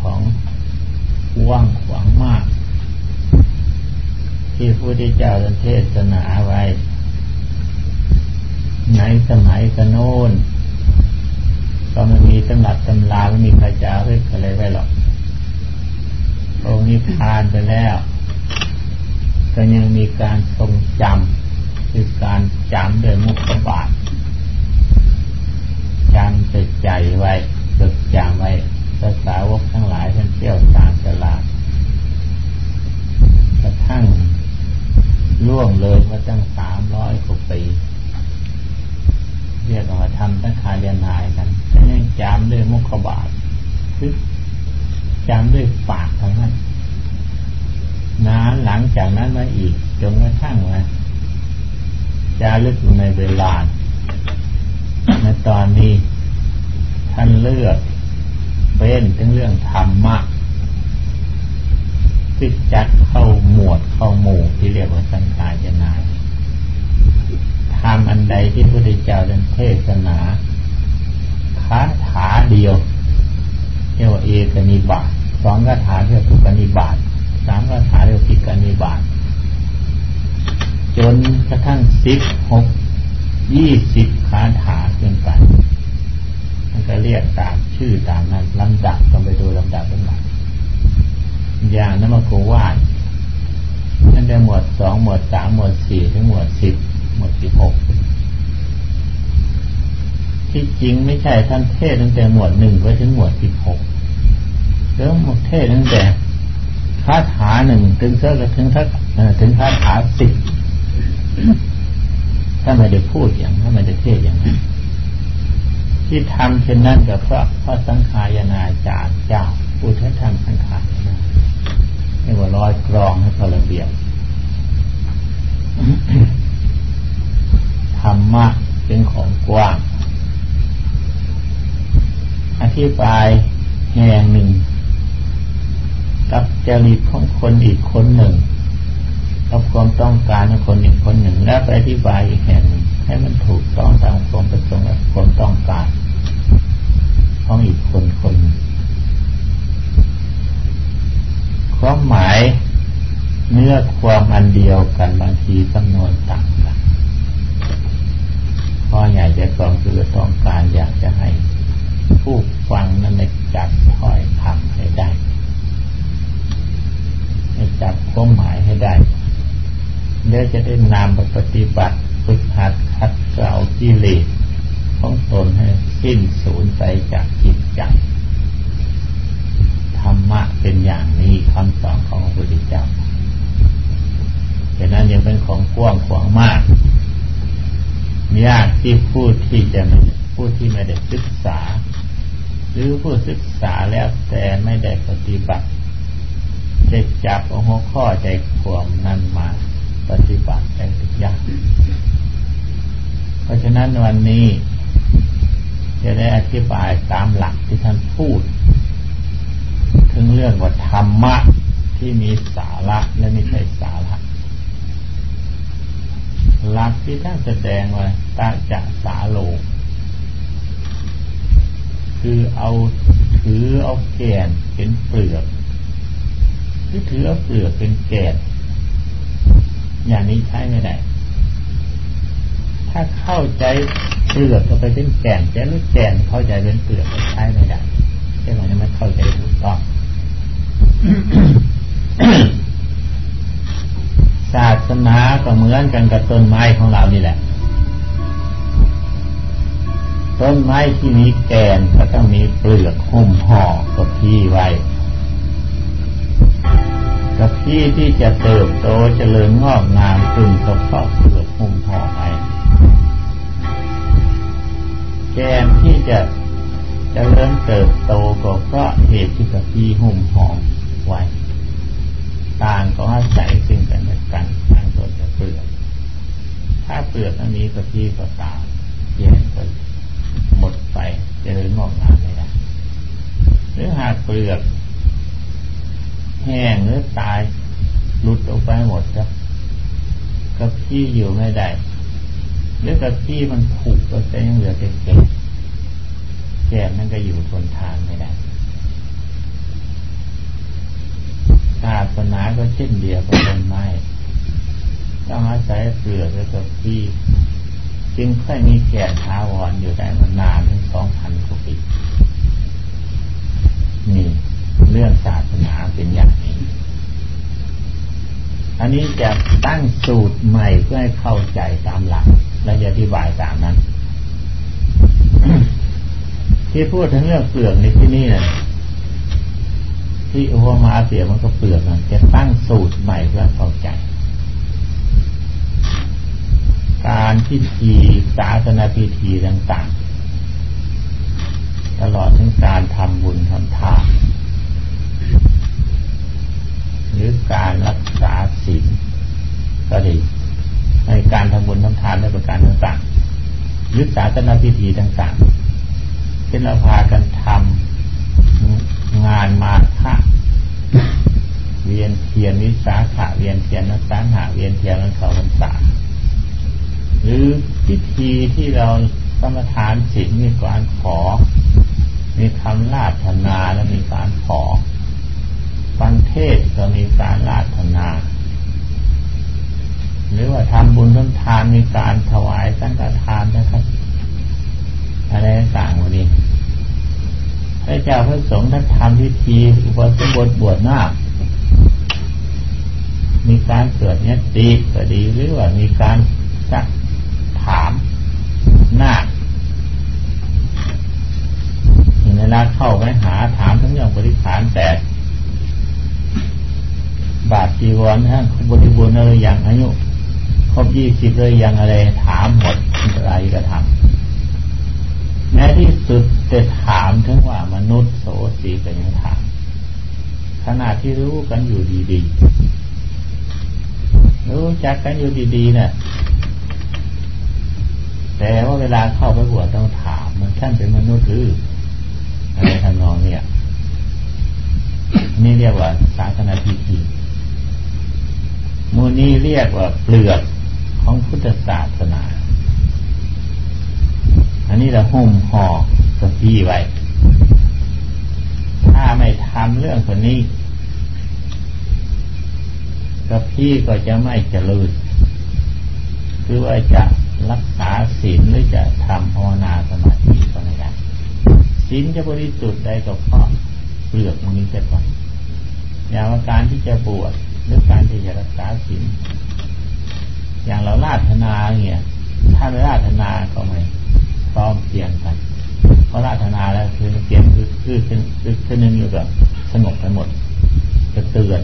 ของว่างขวางมาก ที่พระพุทธเจ้าเทศนาไว้ในสมัยกโน้นก็ไม่มีตำรับตำราไม่มีใครจะเรียอะไรไว้หรอกองค์นี้ผ่านไปแล้ว ก็ยังมีการทรงจำคือการจำโดยมุขบาทจำติดใจไว้ตึกจำไว้ ภาษาวกทั้งหลายท่านเที่ยวตามตลาดกระทั่งล่วงเลยมาตั้งสามร้อยกว่าปีเรียกว่าทำตั้งคาเรียนนายกันแต่ยังจำด้วยมุขบาทคือจำด้วยปากทั้งนั้นนานหลังจากนั้นมาอีกจนกระทั่งว่าจะลึกในเวลาในตอนนี้ท่านเลือก เป็นถึงเรื่องธรรมะที่จัดเข้าหมวดเข้าหมู่ที่เรียกว่าสังขารนายทำอันใดที่พระพุทธเจ้าดันเทศนาคาถาเดียวเรียกว่าเอกนิบาตสองคาถาเรียกว่าทุกนิบาตสามคาถาเรียกว่าติกนิบาตจนกระทั่งสิบหกยี่สิบคาถาขึ้นไป ก็เรียกตามชื่อตามนั้นลำดับต้องไปดูลำดับเป็นหลักอย่างนั้นมาโกวาดนั่นจะหมวดสองหมวดสามหมวดสี่ถึงหมวดสิบหมวดสิบหกที่จริงไม่ใช่ท่านเทศตั้งแต่หมวดหนึ่งไปถึงหมวดสิบหกเริ่มหมดเทศตั้งแต่คาถาหนึ่งถึงเท่าถึงทักถึงคาถาสิบถ้าไม่ได้พูดอย่างถ้าไม่ได้เทศอย่างนั้น ที่ทำเช่นนั้นก็เพระพระสังขายนาจารย์เจ้าผู้ใช้ทำสังขารนะเรียกว่าร้อยกรองให้เขาระเบียบธรรมะเป็นของกว้าง อธิบายแห่งหนึ่ง กับจริตของคนอีกคนหนึ่งกับความต้องการของคนอีกคนหนึ่ง แล้วไปอธิบายอีกแห่งหนึ่งให้มันถูกต้องตามความประสงค์และความต้องการ ของอีกคนคนความหมายเนื้อความอันเดียวกันบางทีจำนวนต่างกันพ่อใหญ่จะต้องคือต้องการอยากจะให้ผู้ฟังนั้นได้จับถ้อยคำให้ได้ให้จับความหมายให้ได้เดี๋ยวจะได้นำไปปฏิบัติฝึกหัดขัดเกลากิเลสของตนให้ สิ้นสูญไปจากจิตใจธรรมะเป็นอย่างนี้คำสอนของพระพุทธเจ้าฉะนั้นยังเป็นของกว้างขวางมากยากที่ผู้ที่จะผู้ที่ไม่ได้ศึกษา หรือผู้ศึกษาแล้วแต่ไม่ได้ปฏิบัติจะจับอาหัวข้อใจความนั้นมาปฏิบัติได้ย่างเพราะฉะนั้นวันนี้ จะได้อธิบายตามหลักที่ท่านพูด ถึงเรื่องว่าธรรมะที่มีสาระและไม่ใช่สาระหลักที่ท่านแสดงว่าตาจะสาโลคือเอาถือเอาแก่นเป็นเปลือกหรือถือเอาเปลือกเป็นแก่นอย่างนี้ใช้ไม่ได้ ถ้าเข้าใจเปลือกก็ไปเป็นแก่นแต่ไม่แก่นเข้าใจเป็นเปลือกใช้ไม่ได้ใช่ไหมมันเข้าใจถูกต้องศาสนาก็เหมือนกันกับต้นไม้ของเรานี่แหละ ต้นไม้ที่มีแก่นก็ต้องมีเปลือกหุ้มห่อกับพี่ไว้กับพี่ที่จะเติบโตเจริญงอกงามขึ้นก็เพาะเปลือกหุ้มห่อไว้ แกนที่จะจะเจริญเติบโตก็เพราะเหตุที่กับพี่หุ้มห่อไว้ต่างก็อาศัยซึ่งกันและกันทางตัวจะเปลือกถ้าเปลือกอันนี้กับพี่ก็ตามแยกไปหมดไปจะเริญงอกงามไม่ได้หรือหากเปลือก แห้งหรือตายหลุดออกไปหมดจ้ะกับพี่อยู่ไม่ได้หรือกับพี่มันผูกก็จะยังเห แต่แก่แก่นั่นก็อยู่ทนทานไม่ได้ก็เช่นเดียวกับต้นไม้ต้องอาศัยเปลือกและกับที่จึงค่อยมีแก่นท้าวรอยู่ได้มานานถึงสองพันกว่าปีนี่เรื่องศาสนาเป็นอย่างนี้ อันนี้จะตั้งสูตรใหม่เพื่อให้เข้าใจตามหลัก และจะอธิบายตามนั้น ที่พูดถึงเรื่องเปลือกในที่นี้นะที่อุปมาเสียมันก็เปลือกนะจะตั้งสูตรใหม่เพื่อเข้าใจ การพิธีศาสนาพิธีต่างๆ ตลอดทั้งการทำบุญทำทานหรือการรักษาศีลก็ดีในการทำบุญทำทานและประการต่างๆหรือศาสนาพิธีต่างๆ เป็นเราพากันทำงานมาค่าเวียนเทียนวิสาขะเวียนเทียนนักสารหาเวียนเทียนนักเขาพรรษาหรือพิธีที่เราสมทานศีลมีการขอ มีคำลาธนาและมีการขอฟังเทศก็มีการลาธนา หรือว่าทำบุญต้นทานมีการถวายสังฆทานนะครับอะไรต่างวันนี้ พระเจ้าพระสงฆ์ท่านทำพิธีอุปสมบทบวชน้ามีการเกิดเนี้ยตีก็ดีหรือว่ามีการสักถามหน้าเวลาเข้าไปหาถามทั้งเรื่องบริขารแต่บาทจีวรท่านบริบูรณ์อะไรอย่างอายุ ครบยี่สิบเลยอย่างอะไรถามหมดอะไรก็ทำแม้ที่สุด จะถามถึงว่ามนุษย์โสสีก็ยังถามขณะที่รู้กันอยู่ดีๆ รู้จักกันอยู่ดีๆเนี่ยแต่ว่าเวลาเข้าไปบวชต้องถามมันท่านเป็นมนุษย์หรืออะไรทำนองเนี่ยนี่เรียกว่าสาธาพิธีมูนี้เรียกว่าเปลือกของพุทธศาสนา อันนี้เราหุ้มห่อ กับพี่ไว้ ถ้าไม่ทำเรื่องคนนี้กับพี่ก็จะไม่เจริญคือว่าจะรักษาศีลหรือจะทำภาวนาสมาธิก็ไม่ได้ศีลจะบริสุทธิ์ได้ก็เพราะเปลือกมันนี้จะก่อนอย่างาการที่จะบวชหรือการที่จะรักษาศีลอย่างเราลาธนาเนี่ย ถ้าไม่ลาธนาก็ไม่พร้อมเพียงกัน เพราะลาธนาแล้วคือเพียงคือคือคือ คือคือนึงอยู่กับสงบไปหมดจะเตือน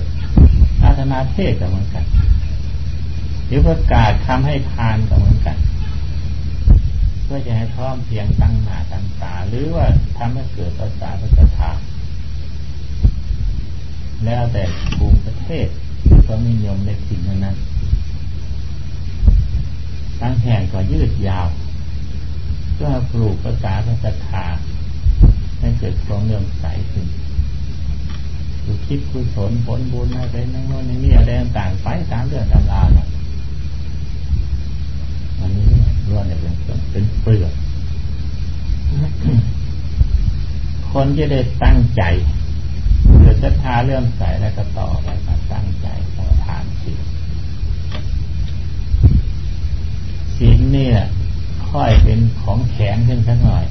ลาธนาเทศก็เหมือนกันหรือประกาศทำให้ทานก็เหมือนกัน เพื่อจะให้พร้อมเพียงตั้งหน้าตั้งตาหรือว่าทำให้เกิดภาษาพระธรรมแล้วแต่ภูมิประเทศที่เขานิยมในสิ่งนั้นตั้งแห่งก็ยืดยาว เพื่อปลูกภาษาพระศรัทธา ให้เกิดความเลื่อมใสขึ้นคือคิดกุศลผลบุญอะไรนั่นโน่นนี่อะไรต่างไปตามเรื่องตามราวนะอันนี้ล้วนเป็นเป็นเปลือกคนจะได้ตั้งใจเกิดศรัทธาเรื่องใสแล้วก็ต่อไปมาตั้งใจสมาทานศีลศีลนี่ค่อยเป็นของแข็งขึ้นสักหน่อย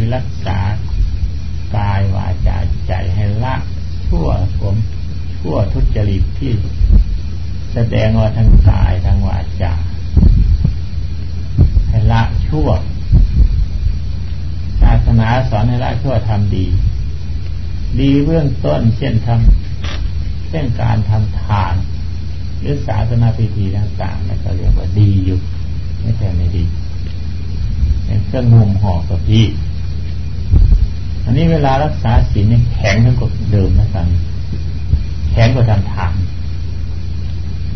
คือรักษากายวาจาใจให้ละชั่วผมชั่วทุจริตที่แสดงว่าทั้งกายทั้งวาจาให้ละชั่วศาสนาสอนให้ละชั่วทำดี ดีเบื้องต้นเช่นทำเช่นการทำทาน หรือศาสนาพิธีต่างๆนั่นก็เรียกว่าดีอยู่ ไม่ใช่ไม่ดีเป็นเครื่องมุมห่อกับพี่ อันนี้เวลารักษาศีลเนี่ยแข็งขึ้นกว่าเดิมนะครับแข็งกว่าทำทาน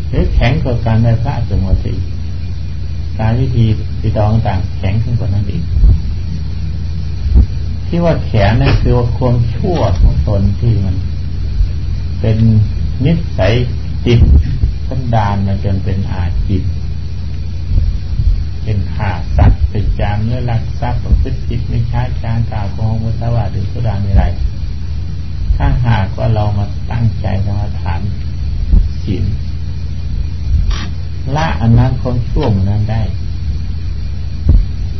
หรือแข็งกว่าการได้พระสมุติการวิธีปิดองต่างแข็งขึ้นกว่านั้นอีกที่ว่าแขนนั่นคือว่าความชั่วของตนที่มัน เป็นนิสัยจิตสันดานมาจนเป็นอาจิต เป็นขาสัตว เป็นจามเนื้อรักทรัพย์ประพฤติจิตไม่ใช้การกล่าวโกงมุสาวาหรือสุดาไม่ไรถ้าหากว่าเรามาตั้งใจกรรมฐานศีลละอันนั้นคนช่วงนั้นได้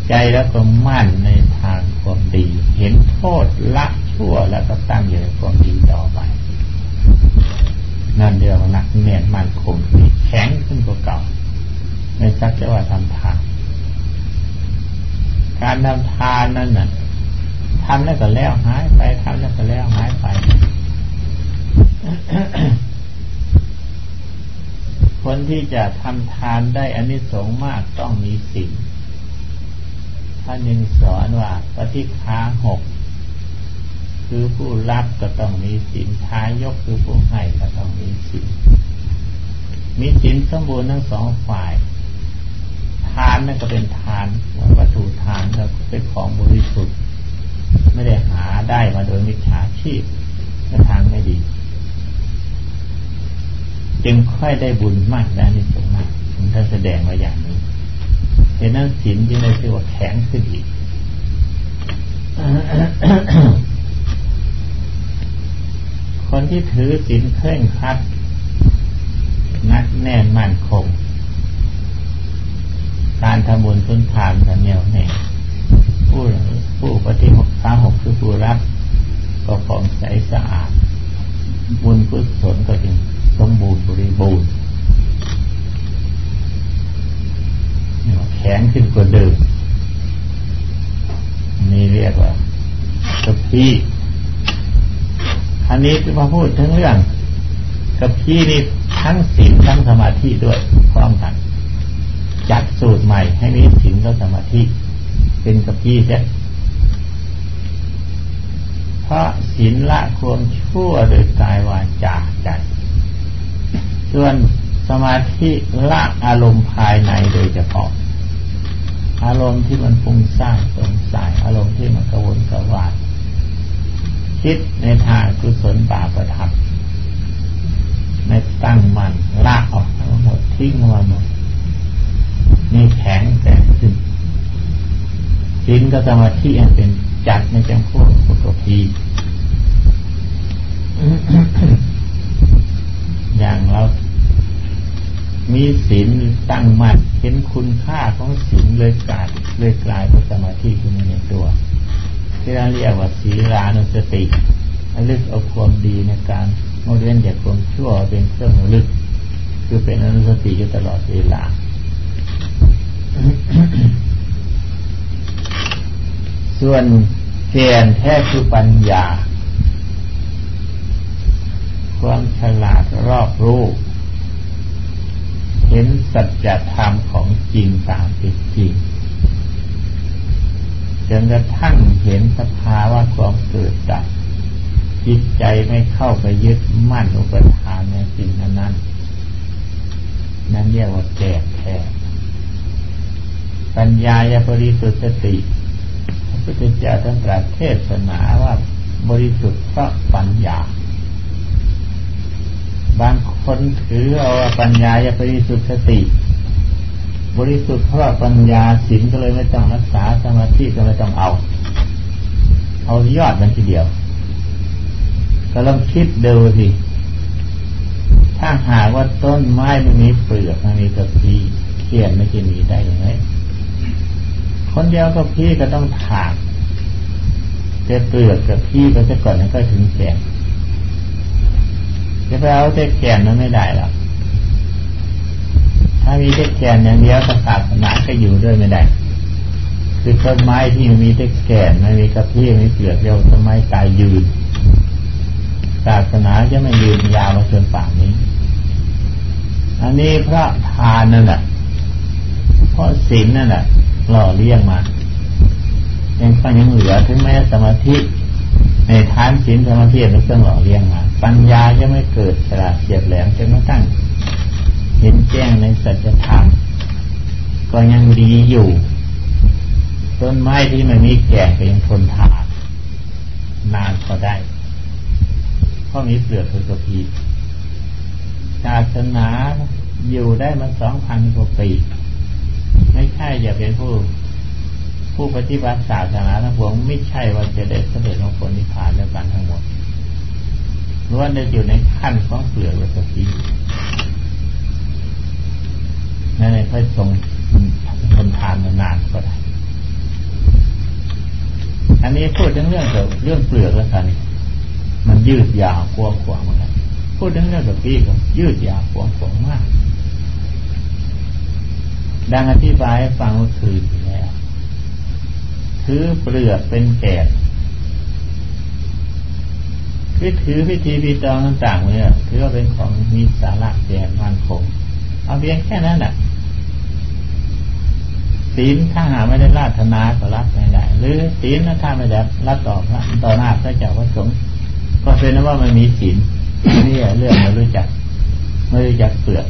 ใจแล้วก็มั่นในทางความดี เห็นโทษละชั่วแล้วก็ตั้งอยู่ในความดีต่อไป นั่นเดียวหนักแน่นมั่นคงแข็งขึ้นกว่าเก่าไม่ซักจะว่าทำทาน การทำทานนั่นน่ะทำแล้วก็แล้วหายไปทำแล้วก็แล้วหายไป คนที่จะทำทานได้อันนี้สงมากต้องมีสิ่งท่านยังสอนว่าปฏิฆาหก คือผู้รับก็ต้องมีสินทายกคือผู้ให้ก็ต้องมีสินมีสินสมบูรณ์ทั้งสองฝ่ายานนั่นก็เป็นทานวัตถุทานก็เป็นของบริสุทธิ์ ไม่ได้หาได้มาโดยมิจฉาชีพและทางไม่ดี จึงค่อยได้บุญมากและนิสงมากท่านแสดงมาอย่างนี้เห็นนั้นศีลจึงได้ชื่อว่าแข็งขึ้นอีกคนที่ถือศีลเคร่งครัดนักแน่นมั่นคง การทำบุญทุนทานกันเหนี่ยวแน่ผู้ผู้ปฏิหกข้าหกคือผู้รับก็ผ่องใสสะอาด บุญกุศลก็จึงสมบูรณ์บริบูรณ์แข็งขึ้นกว่าเดิมนี่เรียกว่าสพีอันนี้คือมาพูดถึงเรื่องกับพี่นี่ทั้งศีลทั้งสมาธิด้วยพร้อมกัน จัดสูตรใหม่ให้มีศีลกับสมาธิเป็นกับพี่เสียเพราะศีลละความชั่วโดยกายวาจาใจส่วนสมาธิละอารมณ์ภายในโดยเฉพาะ อารมณ์ที่มันฟุ้งซ่านสงสัยอารมณ์ที่มันกระวนกระวายคิดในทางกุศลบาประทับในตั้งมันละออกทั้งหมดทิ้งมาหมด นี่แข็งแต่ขึ้นศีลก็สมาธิเป็นจัดในจำพวกปกติอย่างเรา มีศีลตั้งมั่นเห็นคุณค่าของศีลเลยกลายเลยกลายเป็นสมาธิขึ้นในตัวที่เราเรียกว่าศีลานุสติลึกเอาความดีในการโมเดลจากความชั่วเป็นเครื่องลึก คือเป็นอนุสติอยู่ตลอดเวลา ส่วนแกนแท้คือปัญญา ความฉลาดรอบรู้ เห็นสัจธรรมของจริงตามเป็นจริงจนกระทั่งเห็นสภาวะความเกิดดับจิตใจไม่เข้าไปยึดมั่นอุปทานในสิ่งนั้น นั่นเรียกว่าแก่แท้ ปัญญายบริสุทธิสติพระพุทธเจ้าท่านตรัสเทศนาว่าบริสุทธิ์เพราะปัญญา บางคนถือเอาปัญญายบริสุทธิสติ บริสุทธิ์เพราะปัญญาศีลก็เลยไม่ต้องรักษาสมาธิก็ไม่ต้องเอา เอายอดมันทีเดียวก็ลองคิดดูสิถ้าหากว่าต้นไม้ไม่มีเปลือกไม่มีกระพี้เขียนไม่จะมีได้ยังไง คนเดียวกับพี่ก็ต้องถากจะเปลือกกับพี่ก็จะก่อนแล้วก็ถึงแก่นจะไปเอาแต่แก่นนั้นไม่ได้หรอกถ้ามีแต่แก่นอย่างเดียวศาสนาก็อยู่ด้วยไม่ได้ คือต้นไม้ที่มีแต่แก่นไม่มีกระพี่ไม่เปลือกเดียวต้นไม้ตายยืนศาสนาจะไม่ยืนยาวมาจนป่านนี้ อันนี้พระทานนั่นแหละเพราะศีลนั่นแหละ หล่อเลี้ยงมายังก็ยังเหลือถึงแม้สมาธิในทานศีลสมาธิเป็นเครื่องหล่อเลี้ยงมา ปัญญาจะไม่เกิดฉลาดเฉียบแหลมจนกระทั่งเห็นแจ้งในสัจธรรมก็ยังดีอยู่ ต้นไม้ที่มันมีแก่ก็ยังทนทานนานก็ได้เพราะมีเปลือกคือกระพีศาสนาอยู่ได้มาสองพันกว่าปี ไม่ใช่อย่าเป็นผู้ ผู้ปฏิบัติศาสนาทั้งปวงไม่ใช่ว่าจะได้เสด็จลงผลนิพพานแล้วกันทั้งหมดล้วนจะอยู่ในขั้นของเปลือกวัตถีนั่นเองค่อยทรงทนทานมานานก็ได้อันนี้พูดถึงเรื่องเกี่ยวเรื่องเปลือกแล้วกันมันยืดยาวกว้างขวางมากพูดถึงเรื่องกับพี่ก็ยืดยาวกว้างขวางมาก ดังอธิบายฟังเมื่อคืนแล้วถือเปลือกเป็นแก่คือถือพิธีพิตองต่างๆเนี่ยถือว่าเป็นของมีสาระแก่มั่นคงเอาเพียงแค่นั้นแหละศีลถ้าหาไม่ได้ราธนาก็รับไม่ได้ หรือศีลถ้าไม่ได้รับต่อพระต่อหน้าพระเจ้าพระสงฆ์ก็เป็นว่ามันมีศีลนี่เรื่องไม่รู้จัก ไม่รู้จักเปลือก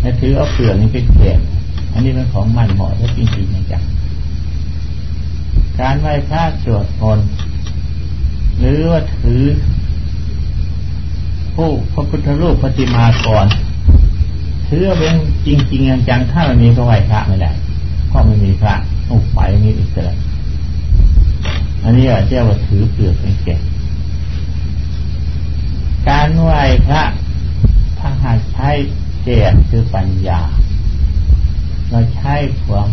และถือเอาเปลือกนี้เป็นเกศอันนี้เป็นของมันเหมาะถ้าจริงๆจังการไหว้พระสวดมนต์หรือว่าถือ ผู้พระพุทธรูปปฏิมากรถือเป็นจริงๆจังถ้ามันมีก็ไหว้พระไม่ได้ก็ไม่มีพระต้องไปนี้อีกแล้วอันนี้เรียกว่าถือเปลือกเป็นแก่การไหว้พระถ้าหากใช้ แก่คือปัญญา เราใช้ความ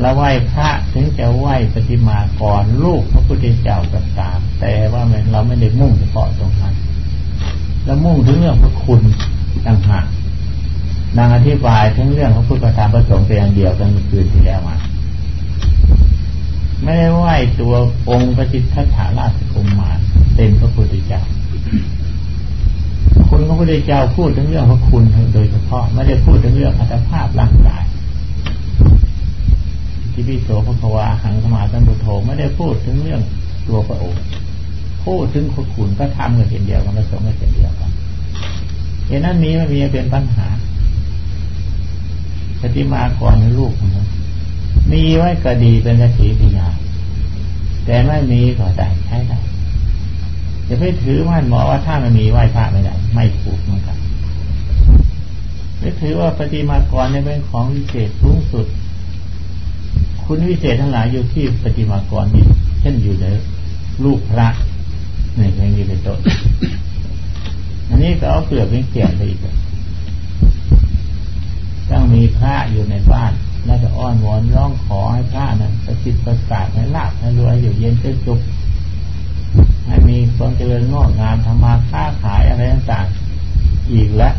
เราไหว้พระถึงจะไหว้ปฏิมากรลูกพระพุทธเจ้าก็ตามแต่ว่าเราไม่ได้มุ่งเฉพาะตรงนั้นเรามุ่งถึงเรื่องพระคุณต่างหากดังอธิบายถึงเรื่องพระพุทธธรรมประสงค์เป็นอย่างเดียวกันเมื่อคืนที่แล้วมาไม่ได้ไหว้ตัวองค์พระจิตทัฏฐาราชกุมมารเป็นพระพุทธเจ้า คุณพระพุทธเจ้าพูดถึงเรื่องพระคุณโดยเฉพาะไม่ได้พูดถึงเรื่องอัตภาพร่างกายที่พิโสพระควาหังสมาสัมพุทโธไม่ได้พูดถึงเรื่องตัวพระองค์พูดถึงพระคุณก็ทำกันเช่นเดียวกันประสงค์กันเช่นเดียวกันเห็นนั้นมีไม่มีเป็นปัญหาปฏิมากรในลูกนะมีไว้ก็ดีเป็นสถีปิญาแต่ไม่มีก็ได้ใช้ได้ จะไปถือมั่นหมอว่าถ้ามันมีไหว้พระไม่ได้ไม่ถูกเหมือนกันไม่ถือว่าปฏิมากรในเป็นของวิเศษสูงสุด คุณวิเศษทั้งหลายอยู่ที่ปฏิมากรนี้เช่นอยู่ในรูปพระนี่อย่างนี้เป็นต้นอันนี้ก็เอาเปลือกเป็นเกี่ยนไปอีกต้องมีพระอยู่ในบ้านแล้วจะอ้อนวอนร้องขอให้พระนั้นประสิทธิ์ประสาทให้ลาบให้รวยอยู่เย็นเป็นสุข มีความเจริญงอกงามทำมาค้าขายอะไรต่างๆอีกแล้ว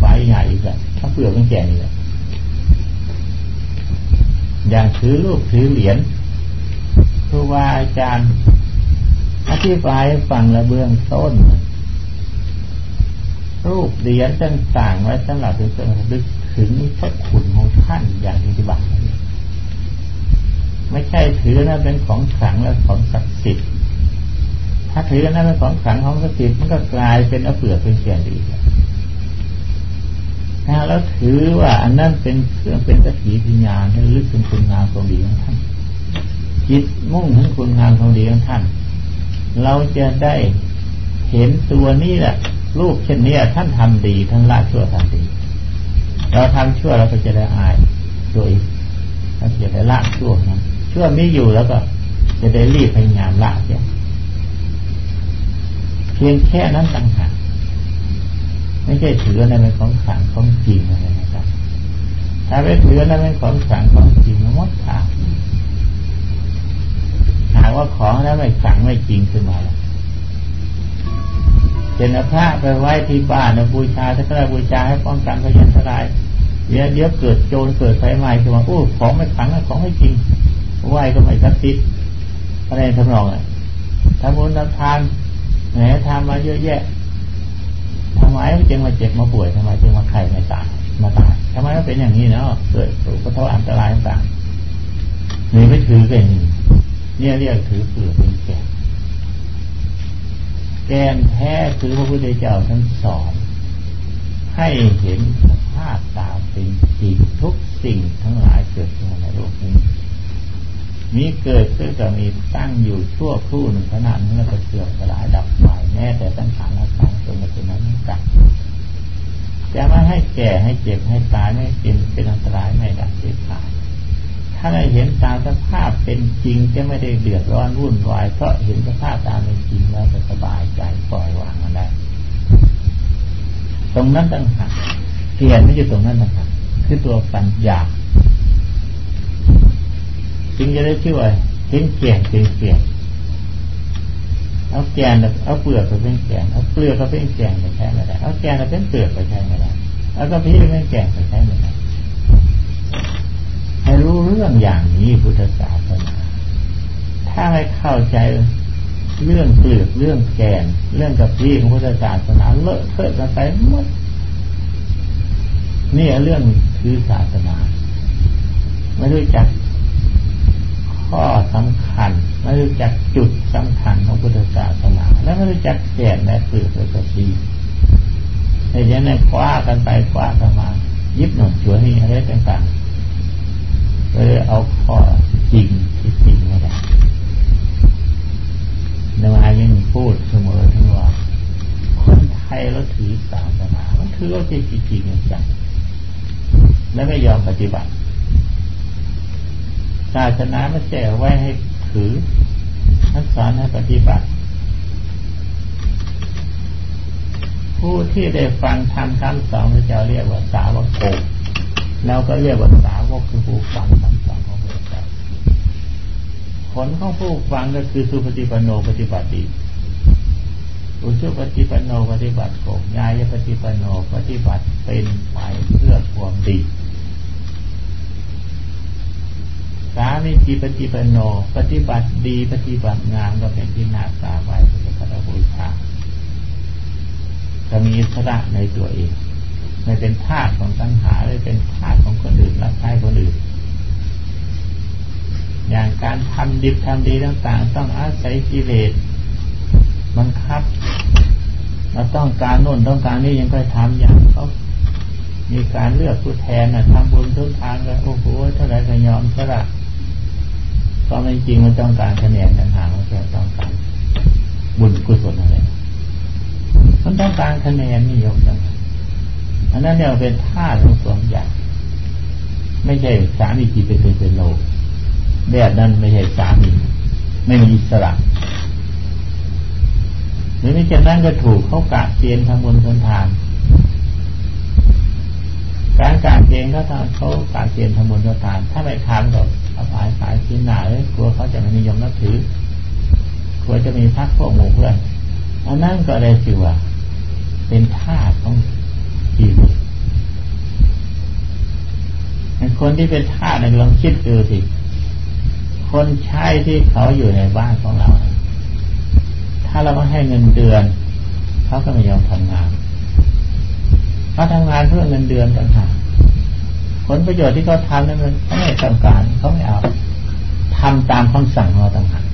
ไปใหญ่อีกแล้วถ้าเปลือกเป็นแก่นี่แหละอย่างถือรูปถือเหรียญครูบาอาจารย์อธิบายฟังระเบื้องต้น รูปเหรียญต่างๆไว้สำหรับถึงจะลึกถึงพระคุณของท่านอย่างที่บัติไม่ใช่ถือนั้นเป็นของขลังและของศักดิ์สิทธิ์ ถ้าถือนั้นเป็นของขังของสิทธิ์มันก็กลายเป็นอเปลือกเป็นเสียงดีถ้าเราถือว่าอันนั้นเป็นเครื่องเป็นสักขีพิญญาณให้ลึกถึงคุณงามความดีของท่านจิตมุ่งถึงคุณงามความดีของท่าน เราจะได้เห็นตัวนี้แหละรูปเช่นนี้ท่านทำดีทั้งละชั่วทำดี เราทำชั่วเราก็จะได้อายตัวอีกเราจะได้ละชั่วนะชั่วไม่อยู่แล้วก็จะได้รีบพยายามละเสีย เพียงแค่นั้นต่างหากไม่ใช่ถือในเป็นของขังของจริงอะไรนะครับ ถ้าไปถือในเป็นของขังของจริงมันมดทางหากว่าของนั้นไม่ขังไม่จริงขึ้นมาแล้วเจนพระไปไว้ที่บ้านนะบูชาถ้าก็บูชาให้ป้องกันพยันตรายเดี๋ยวเดี๋ยวเกิดโจรเกิดไฟไหม้ขึ้นมาโอ้ของไม่ขังของไม่จริงไหวก็ไม่ศักดิ์สิทธิ์อะไรทำนองอะทำบุญทำทาน แหมทำมาเยอะแยะทำไมจึงมาเจ็บมาป่วยทำไมจึงมาไข้ไม่ตายมาตายทำไมมันเป็นอย่างนี้เนาะเกิดกระทบอันตรายต่างๆนี่ไม่ถือเป็นเนี่ยเรียกถือเปลือกเป็นแก่แกนแท้คือพระพุทธเจ้าท่านสอนให้เห็นสภาพตามเป็นจริงทุกสิ่งทั้งหลายเกิดขึ้นในโลกนี้ มีเกิดขึ้นก็มีตั้งอยู่ชั่วครู่หนึ่งขนาดนั้นแล้วก็เสื่อมสลายดับไปแม้แต่ตั้งขานและการจนมาถึงนั้นกันจะไม่ให้แก่ให้เจ็บให้ตายไม่เป็นเป็นอันตรายไม่ดับเด็ดขาดถ้าได้เห็นตามสภาพเป็นจริงจะไม่ได้เดือดร้อนวุ่นวายเพราะเห็นสภาพตามเป็นจริงแล้วจะสบายใจปล่อยวางมันได้ตรงนั้นต่างหากเกียรไม่อยู่ตรงนั้นต่างหากคือตัวปัญญา จึงจะได้ชื่อว่าเห็นเกียรเป็นเกียรเอาแกนเอาเปลือกไปเป็นแกนเอาเปลือกไปเป็นแกนไปใช้ไม่ได้เอาแกนไปเป็นเปลือกไปใช้ไม่ได้เอากระพี้เป็นแกนไปใช้ไม่ได้ให้รู้เรื่องอย่างนี้พุทธศาสนาถ้าไม่เข้าใจเรื่องเปลือกเรื่องแกน เรื่องกระพี้ของพุทธศาสนาเลอะเทอะกันไปหมดนี่เรื่องคือศาสนา ไม่รู้จัก คัญ ไม่รู้จักจุดสำคัญของพุทธศาสนา และไม่รู้จักแก่นและเปลือกและกระพีในเรื่องนั้นคว้ากันไปคว้ากันมายิบหนุนชัวยนี่อะไรต่างๆเลยเอาข้อจริงที่จริงไม่ได้นายยังพูดเสมอทั้งว่าคนไทยเราถือศาสนามันถือว่าจริงจริงจังและไม่ยอมปฏิบัติศาสนาไม่ใช่ไว้ให้ ถือนักสอนให้ปฏิบัติ ผู้ที่ได้ฟังทำคำสอนพระเจ้าเรียกว่าสาวกโกเราก็เรียกว่าสาวกคือผู้ฟังคำสอนของพระเจ้าผลของผู้ฟังก็คือสุปฏิปันโนปฏิบัติดีอุชุปฏิปันโนปฏิบัติโกยายปฏิปันโนปฏิบัติเป็นไปเพื่อความดีสา มีจีปฏิปโน ปฏิบัติดีปฏิบัติงามก็เป็นที่นาสาไว้พระพุทธบูชาจะมีอิสระในตัวเองไม่เป็นทาสของตัณหาไม่เป็นทาสของคนอื่นรับใช้คนอื่น อย่างการทำดีทำดีต่างๆ ต้องอาศัยกิเลสบังคับเราต้องการโน่นต้องการนี่ยังค่อยทำอย่างเขามีการเลือกผู้แทนนะทำบุญทุกทางก็โอ้โหเท่าไรก็ยอมสละ ก็ไม่จริงมันต้องการคะแนนต่างหากมันต้องการบุญกุศลอะไร มันต้องการคะแนนนิยมจังอันนั้นเนี่ยเป็นท่าของสองอย่าง ไม่ใช่สามีจิตเป็นเป็นโลแบบนั้นไม่ใช่สามี ไม่มีอิสระหรือไม่เช่นนั้นก็ถูกเขากะเกณฑ์ทำบุญทำทานการกะเกณฑ์เขาทำเขากะเกณฑ์ทำบุญทำทาน ถ้าไม่ทำก็ินหนาเลยกลัวเขาจะไม่นิยมนับถือกลัวจะมีพักพวกหมู่เพื่อนอันนั้นก็เลยถือว่า เป็นธาตุของชีวิตคนที่เป็นทาสเนี่ยลองคิดดูสิ คนใช้ที่เขาอยู่ในบ้านของเรา ถ้าเราไม่ให้เงินเดือน เขาก็ไม่ยอมทำงานเขาทำงานเพื่อเงินเดือนต่างหากผลประโยชน์ที่เขาทำนั้นมันเขาไม่ต้องการเขาไม่เอา ทำตามคำสั่งเราต่างหาก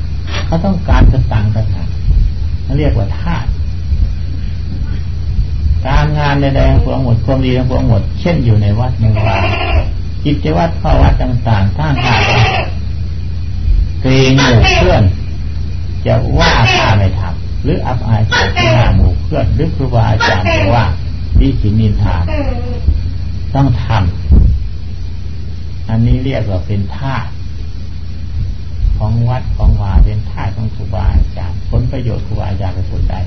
เขาต้องการจะตังต่างหากเรียกว่าทาสการงานใดๆของหมดความดีของหมด เช่นอยู่ในวัดในวาจิตวัดข้อวัดต่างๆถ้าหากเกรงหมู่เพื่อน จะว่าข้าไม่ทำหรืออับอายจากหน้าหมู่เพื่อนหรือครูบาอาจารย์จะว่าดีขินินทาต้องทำอันนี้เรียกว่าเป็นท่า ของวัดของวาเป็นท่าของครูบาอาจารย์ผลประโยชน์ครูบาอาจารย์เป็นผลได้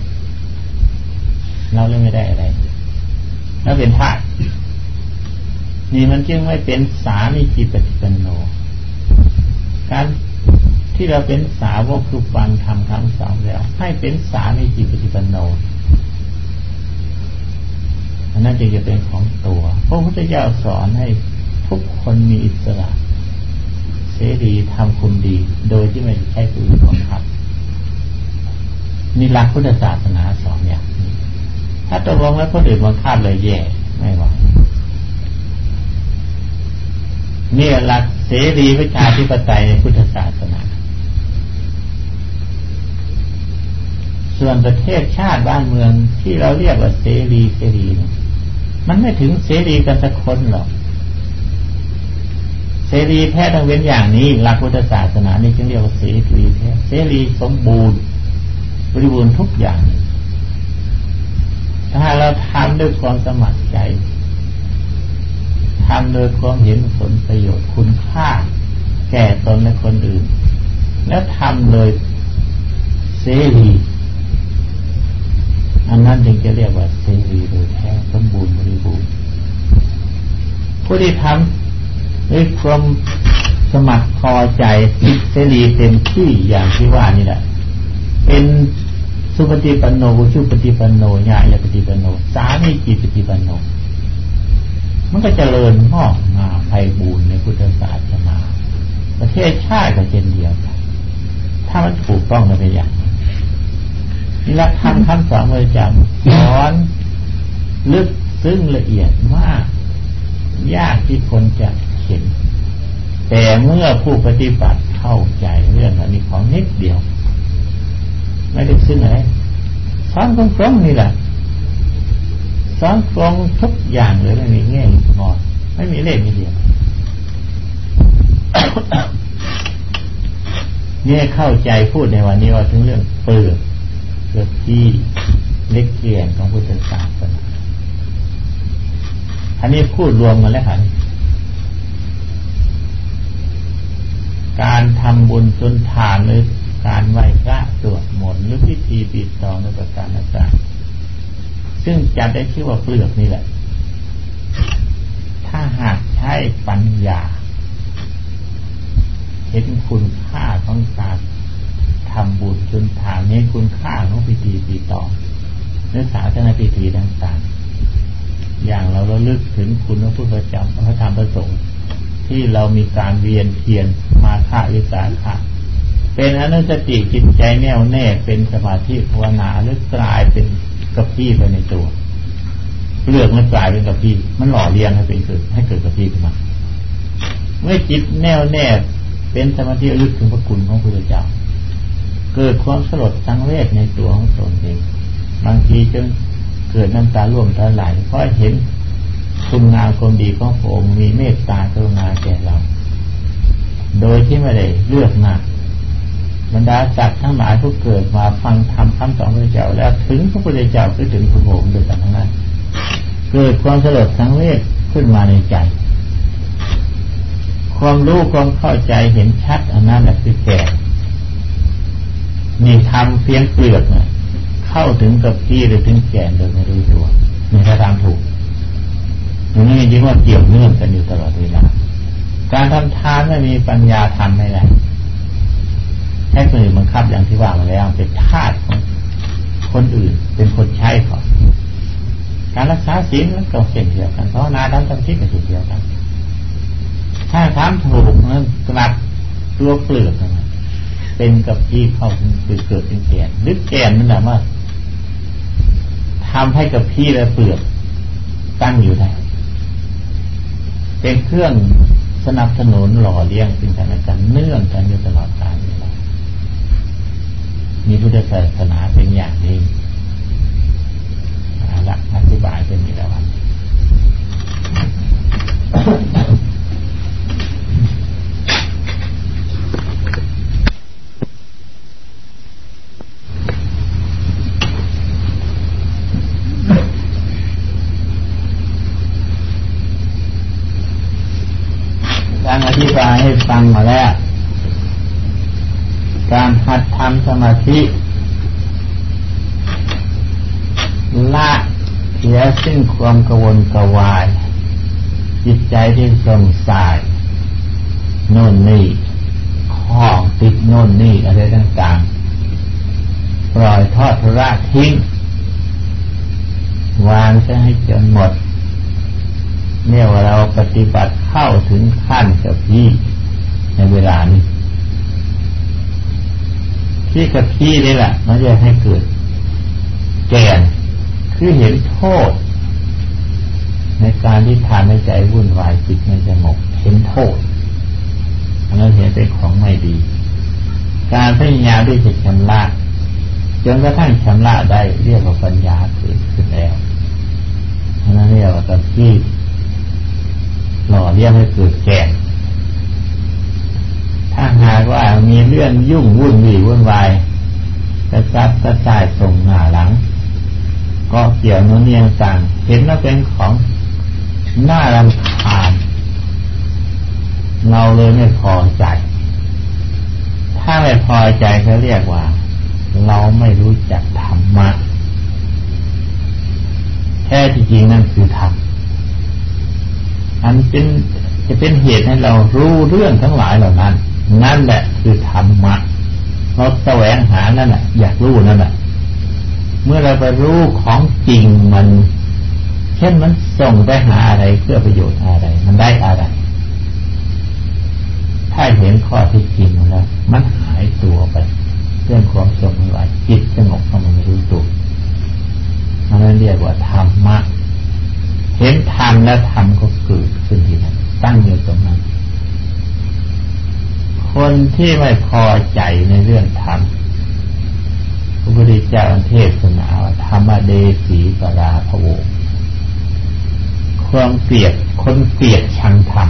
เราเลยไม่ได้อะไรแล้วเป็นท่านี่มันจึงไม่เป็นสามีจิปฏิปันโน การที่เราเป็นสาวกคือฟังทำคำสอนแล้ว ให้เป็นสามีจิปฏิปันโนอันนั้นจึงจะเป็นของตัวพระพุทธเจ้าสอนให้ทุกคนมีอิสระ รีทำคุณดี โดยที่ไม่ใช่ผู้อื่นบังคับนี่หลักพุทธศาสนาสอนอย่างนี้ถ้าตกลงแล้วคนอื่นบังคับเลยแย่ไม่ไหวนี่หลักเสรีวิชาธิปไตยในพุทธศาสนา ส่วนประเทศชาติบ้านเมืองที่เราเรียกว่าเสรีเสรี มันไม่ถึงเสรีกันสักคนหรอก เสรีแท้ต้องเว้นอย่างนี้หลักพุทธศาสนานี่จึงเรียกว่าเสรีแท้เสรีสมบูรณ์ บริบูรณ์ทุกอย่าง ถ้าเราทำด้วยความสมัครใจทำโดยความเห็นผลประโยชน์คุณค่า แก่ตนและคนอื่น แล้วทำโดยเสรีอันนั้นจึงจะเรียกว่าเสรีโดยแท้สมบูรณ์บริบูรณ์ผู้ที่ทำ ด้วยความสมัครพอใจเสรีเต็มที่อย่างที่ว่านี่แหละ เป็นสุปฏิปันโนชุปฏิปันโนญาญาปฏิปันโน สามีจิตปฏิปันโน มันก็จเจริญงอกงามไพบูรณ์ในพุทธศาสนา ประเทศชาติก็เช่นเดียวกัน ถ้ามันถูกต้องในอย่างนี่ละคำคำสอนเลยจังสอนลึกซึ้งละเอียดมาก ยากที่คนจะ เห็นแต่เมื่อผู้ปฏิบัติเข้าใจเรื่องอันนี้ของนิดเดียว ไม่ได้ซึ้งอะไรสอนตรงๆนี่แหละสอนตรงทุกอย่างเลยไม่มีแง่งอนไม่มีเล่ห์มีเดียวเนี่ยเข้าใจพูดในวันนี้ว่าถึงเรื่องเปลือกเกือบที่เล็กเกียนของพุทธศาสนาอันนี้พูดรวมกันแล้วค่ะ การทำบุญจนทานหรือการไหว้พระสวดมนต์หรือพิธีปิดทองในประการต่างๆซึ่งจะได้ชื่อว่าเปลือกนี่แหละ ถ้าหากใช้ปัญญา เห็นคุณค่าของการทำบุญจนทานนี้คุณค่าของพิธีปีตองเนื้อสาธารณพิธีต่างๆ อย่างเราระลึกถึงคุณพระพุทธเจ้าพระธรรมพระสงฆ์ที่เรามีการเวียนเทียน มาฆาวิสาขะเป็นอนุสติจิตใจแน่วแน่เป็นสมาธิภาวนาหรือกลายเป็นกระพี้ไปในตัวเลือกมันกลายเป็นกระพี้มันหล่อเลี้ยงให้เป็นเกิดให้เกิดกระพี้ขึ้นมาเมื่อจิตแน่วแน่เป็นสมาธิลึกถึงพระคุณของพระเจ้า เกิดความสลดสังเวชในตัวของตนเองบางทีจนเกิดน้ำตาร่วมตาไหลเพราะเห็นคุณงามความดีของพระองค์มีเมตตากรุณาแก่เรา โดยที่ไม่ได้เลือกหน้าบรรดาสัตว์ทั้งหลายผู้เกิดมาฟังธรรมคำสอนพระเจ้าแล้วถึงพระพุทธเจ้าก็ถึงพระองค์โดยกันทั้งนั้นเกิดความสลดสังเวชขึ้นมาในใจ ความรู้ความเข้าใจเห็นชัดอันนั้นแหละคือแก่นี่ทำเพียงเปลือกเนี่ยเข้าถึงกับที่หรือถึงแก่นโดยไม่รู้ตัวนี่ถ้าทำถูกอย่างนี้จริงว่าเกี่ยวเนื่องกันอยู่ตลอดเวลา การทำทานไม่มีปัญญาทำไม่ได้ใช้คนอื่นบังคับอย่างที่ว่ามาแล้วเป็นทาสของคนอื่น เป็นคนใช้เขาการรักษาศีลมันก็เช่นเดียวกันเพราะนาดำทำทิศก็เช่นเดียวกัน ถ้าทำถูกมันกลัดตัวเปลือกเป็นกับที่เข้าถึงเกิดเป็นแกนหรือแกนมันแบบว่าทำให้กับพี่และเปลือกตั้งอยู่ได้เป็นเครื่อง สนับสนุนหล่อเลี้ยงสิ่งต่างๆเนื่องกันอยู่ตลอดกาลมีพุทธศาสนาเป็นอย่างนี้ละอธิบายเป็นอย่างไรให้ฟังมาแล้ว การหัดทำสมาธิละเสียซึ่งความกวนกวาย จิตใจที่สงสัยโน่นนี่ข้องติดโน่นนี่อะไรต่างๆ ปล่อยทอดทระทิ้ง วางซะให้จนหมดเนี่ยว่าเราปฏิบัติ เข้าถึงขั้นกับพี่ในเวลานี้ที่กับพี่นี่แหละมันจะให้เกิด แก่นคือเห็นโทษ ในการที่ทานในใจวุ่นวายจิตไม่สงบเห็นโทษอันนั้นเห็นเป็นของไม่ดี การพยายามที่จะชำระจนกระทั่งชำระได้เรียกว่าปัญญาเกิดขึ้นแล้วอันนั้นเรียกว่าตะกี้หล่ เลี้ยงให้เกิดแก่ถ้าหากว่ามีเรื่องยุ่งวุ่นวี่วุ่นวายกระซับกระสายส่งหน้าหลัง ก็เกี่ยวนู้นนี่ต่างเห็นว่าเป็นของน่ารำคาญเราเลยไม่พอใจ ถ้าไม่พอใจเขาเรียกว่า เราไม่รู้จักธรรมะแท้จริงนั่นคือธรรม อันเป็นจะเป็นเหตุให้เรารู้เรื่องทั้งหลายเหล่านั้น นั่นแหละคือธรรมะเราแสวงหานั่นแหละอยากรู้นั่นแหละเมื่อเราไปรู้ของจริงมัน เช่นมันส่งไปหาอะไรเพื่อประโยชน์อะไร มันได้อะไร ถ้าเห็นข้อที่จริงแล้วมันหายตัวไป เรื่องความสงบจิตสงบมันไม่รู้ตัวมันเรียกว่าธรรมะเห็นธรรมแล้วธรรมก็เก ตั้งอยู่ตรงนั้น คนที่ไม่พอใจในเรื่องธรรมพระพุทธเจ้าเทศนาว่าธรรมเดสีปราภโวความเกลียดคนเกลียดชังธรรม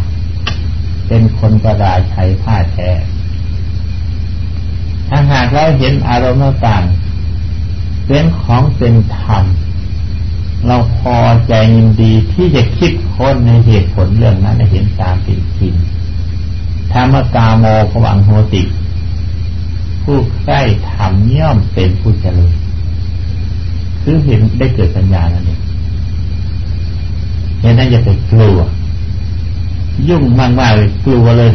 เป็นคนประดาชัยผ้าแท้ถ้าหากเราเห็นอารมณ์ต่างเป็นของเป็นธรรม เราพอใจยินดีที่จะคิดค้นในเหตุผลเรื่องนั้นเห็นตามเป็นจริงธรรมกาโมภวังโหติ ผู้ใกล้ทำย่อมเป็นผู้เจริญคือเห็นได้เกิดปัญญานั่นเองเห็นนั้นอย่าไปกลัว ยุ่งมากมากเลยกลัวเลย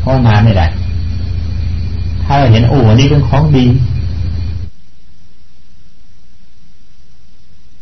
เพราะมาไม่ได้ ถ้าเราเห็นโอ้นี่เป็นของดี